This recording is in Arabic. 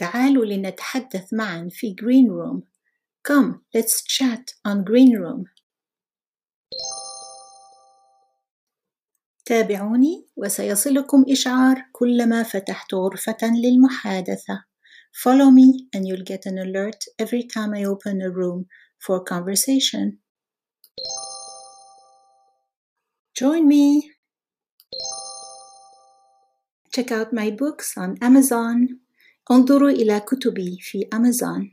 تعالوا لنتحدث معا في green room. Come, let's chat on green room. تابعوني وسيصلكم إشعار كلما فتحت غرفة للمحادثة. Follow me and you'll get an alert every time I open a room for conversation. Join me. Check out my books on Amazon. انظروا إلى كتبي في Amazon.